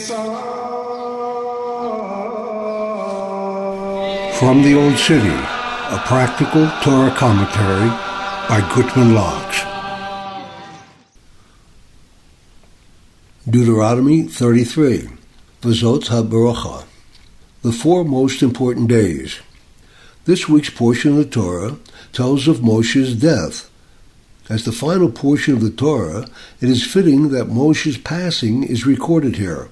From the Old City, a practical Torah commentary by Gutman Locks. Deuteronomy 33, Vazot HaBaracha, the four most important days. This week's portion of the Torah tells of Moshe's death. As the final portion of the Torah, it is fitting that Moshe's passing is recorded here.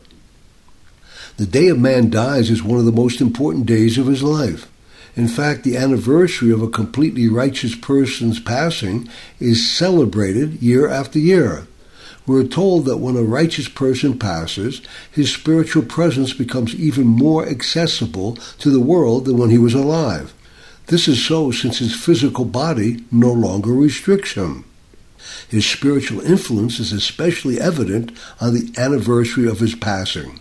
The day a man dies is one of the most important days of his life. In fact, the anniversary of a completely righteous person's passing is celebrated year after year. We're told that when a righteous person passes, his spiritual presence becomes even more accessible to the world than when he was alive. This is so since his physical body no longer restricts him. His spiritual influence is especially evident on the anniversary of his passing.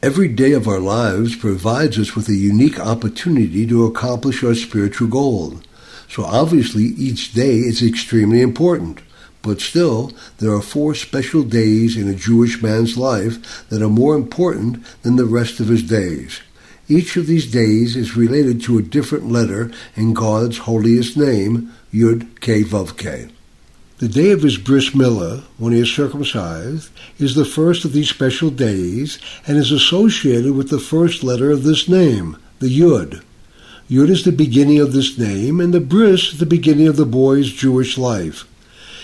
Every day of our lives provides us with a unique opportunity to accomplish our spiritual goal. So obviously each day is extremely important. But still, there are four special days in a Jewish man's life that are more important than the rest of his days. Each of these days is related to a different letter in God's holiest name, Yud Ke Vav Ke. The day of his bris milah, when he is circumcised, is the first of these special days and is associated with the first letter of this name, the Yud. Yud is the beginning of this name, and the bris is the beginning of the boy's Jewish life.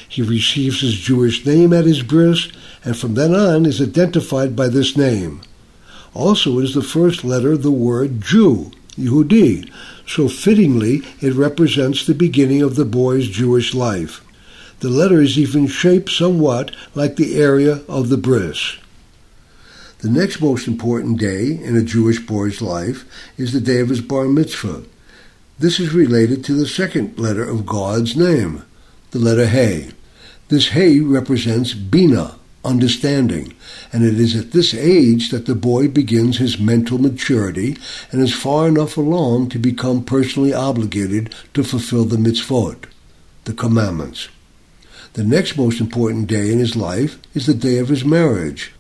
He receives his Jewish name at his bris, and from then on is identified by this name. Also, it is the first letter of the word Jew, Yehudi, so fittingly it represents the beginning of the boy's Jewish life. The letter is even shaped somewhat like the area of the bris. The next most important day in a Jewish boy's life is the day of his bar mitzvah. This is related to the second letter of God's name, the letter He. This He represents Bina, understanding, and it is at this age that the boy begins his mental maturity and is far enough along to become personally obligated to fulfill the mitzvot, the commandments. The next most important day in his life is the day of his marriage.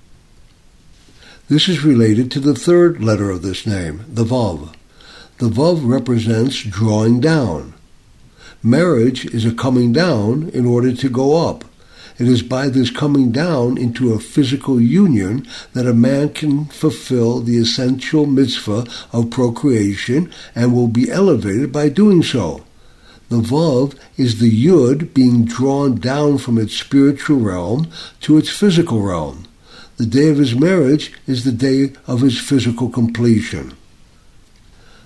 This is related to the third letter of this name, the Vav. The Vav represents drawing down. Marriage is a coming down in order to go up. It is by this coming down into a physical union that a man can fulfill the essential mitzvah of procreation and will be elevated by doing so. The Vav is the Yud being drawn down from its spiritual realm to its physical realm. The day of his marriage is the day of his physical completion.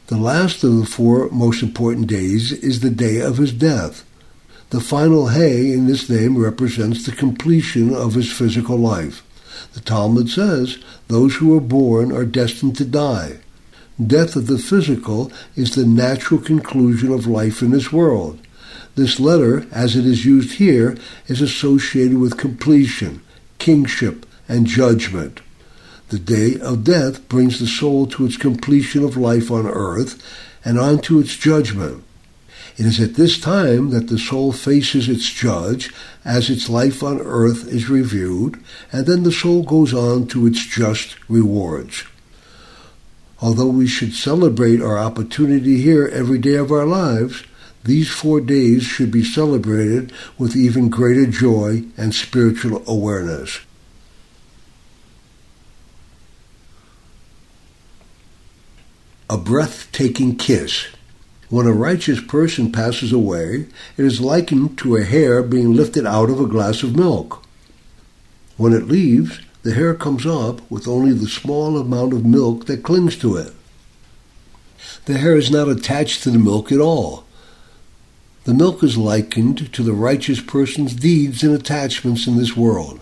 The last of the four most important days is the day of his death. The final Hay in this name represents the completion of his physical life. The Talmud says, those who are born are destined to die. Death of the physical is the natural conclusion of life in this world. This letter, as it is used here, is associated with completion, kingship, and judgment. The day of death brings the soul to its completion of life on earth and on to its judgment. It is at this time that the soul faces its judge as its life on earth is reviewed, and then the soul goes on to its just rewards. Although we should celebrate our opportunity here every day of our lives, these four days should be celebrated with even greater joy and spiritual awareness. A breathtaking kiss. When a righteous person passes away, it is likened to a hair being lifted out of a glass of milk. When it leaves, the hair comes up with only the small amount of milk that clings to it. The hair is not attached to the milk at all. The milk is likened to the righteous person's deeds and attachments in this world.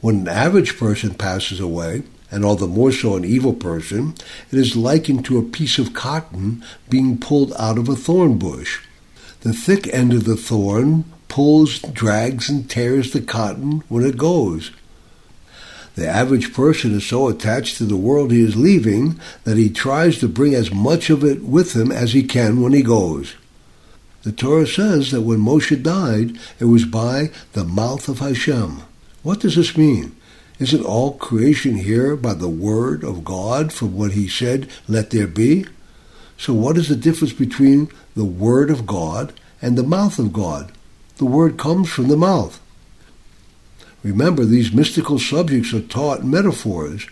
When an average person passes away, and all the more so an evil person, it is likened to a piece of cotton being pulled out of a thorn bush. The thick end of the thorn pulls, drags, and tears the cotton when it goes. The average person is so attached to the world he is leaving that he tries to bring as much of it with him as he can when he goes. The Torah says that when Moshe died, it was by the mouth of Hashem. What does this mean? Isn't all creation here by the word of God from what he said, let there be? So what is the difference between the word of God and the mouth of God? The word comes from the mouth. Remember, these mystical subjects are taught metaphors,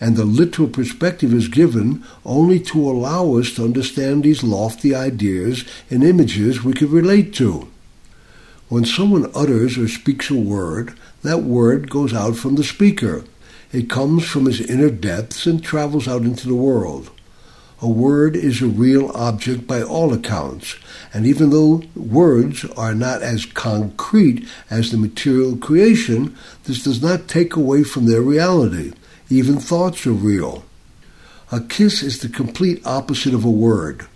and the literal perspective is given only to allow us to understand these lofty ideas and images we can relate to. When someone utters or speaks a word, that word goes out from the speaker. It comes from his inner depths and travels out into the world. A word is a real object by all accounts, and even though words are not as concrete as the material creation, this does not take away from their reality. Even thoughts are real. A kiss is the complete opposite of a word.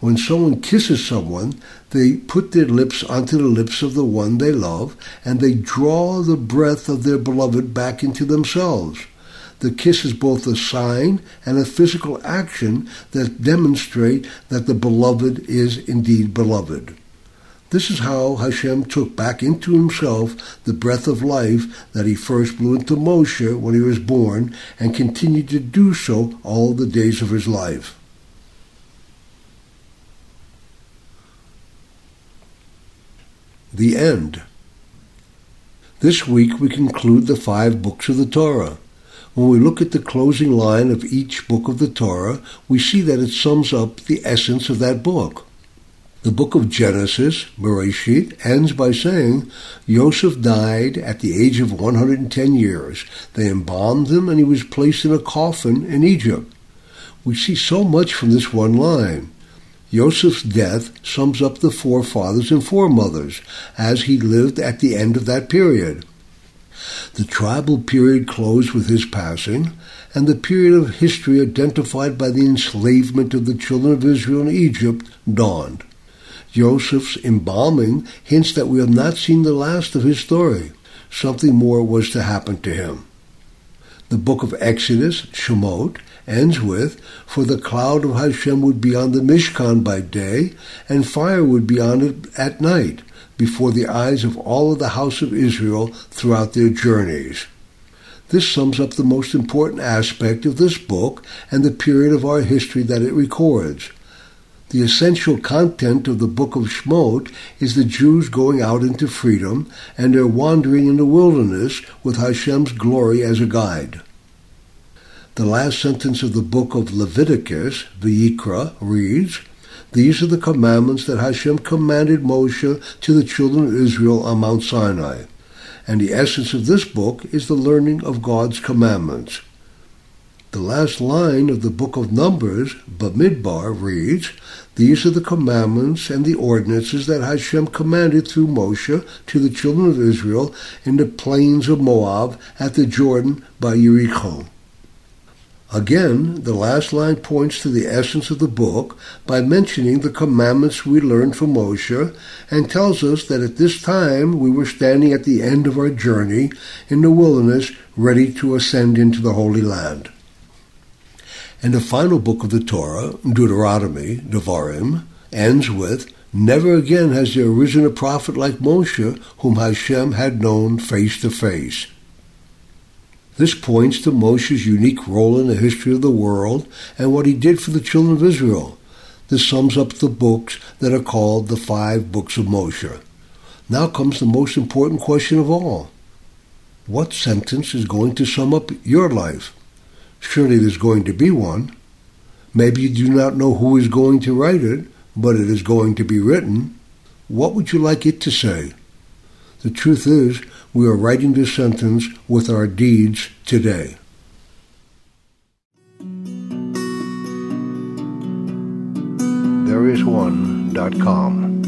When someone kisses someone, they put their lips onto the lips of the one they love, and they draw the breath of their beloved back into themselves. The kiss is both a sign and a physical action that demonstrate that the beloved is indeed beloved. This is how Hashem took back into himself the breath of life that he first blew into Moshe when he was born and continued to do so all the days of his life. The End. This week we conclude the five books of the Torah. When we look at the closing line of each book of the Torah, we see that it sums up the essence of that book. The book of Genesis, Bereshit, ends by saying, Joseph died at the age of 110 years. They embalmed him and he was placed in a coffin in Egypt. We see so much from this one line. Joseph's death sums up the forefathers and foremothers as he lived at the end of that period. The tribal period closed with his passing, and the period of history identified by the enslavement of the children of Israel in Egypt dawned. Joseph's embalming hints that we have not seen the last of his story. Something more was to happen to him. The book of Exodus, Shemot, ends with, For the cloud of Hashem would be on the Mishkan by day, and fire would be on it at night before the eyes of all of the house of Israel throughout their journeys. This sums up the most important aspect of this book and the period of our history that it records. The essential content of the book of Shemot is the Jews going out into freedom and their wandering in the wilderness with Hashem's glory as a guide. The last sentence of the book of Leviticus, Vayikra, reads, these are the commandments that Hashem commanded Moshe to the children of Israel on Mount Sinai. And the essence of this book is the learning of God's commandments. The last line of the book of Numbers, Bamidbar, reads, These are the commandments and the ordinances that Hashem commanded through Moshe to the children of Israel in the plains of Moab at the Jordan by Jericho. Again, the last line points to the essence of the book by mentioning the commandments we learned from Moshe and tells us that at this time we were standing at the end of our journey in the wilderness ready to ascend into the Holy Land. And the final book of the Torah, Deuteronomy, Devarim, ends with, Never again has there arisen a prophet like Moshe whom Hashem had known face to face. This points to Moshe's unique role in the history of the world and what he did for the children of Israel. This sums up the books that are called the five books of Moshe. Now comes the most important question of all. What sentence is going to sum up your life? Surely there's going to be one. Maybe you do not know who is going to write it, but it is going to be written. What would you like it to say? The truth is, we are writing this sentence with our deeds today. There is one.com.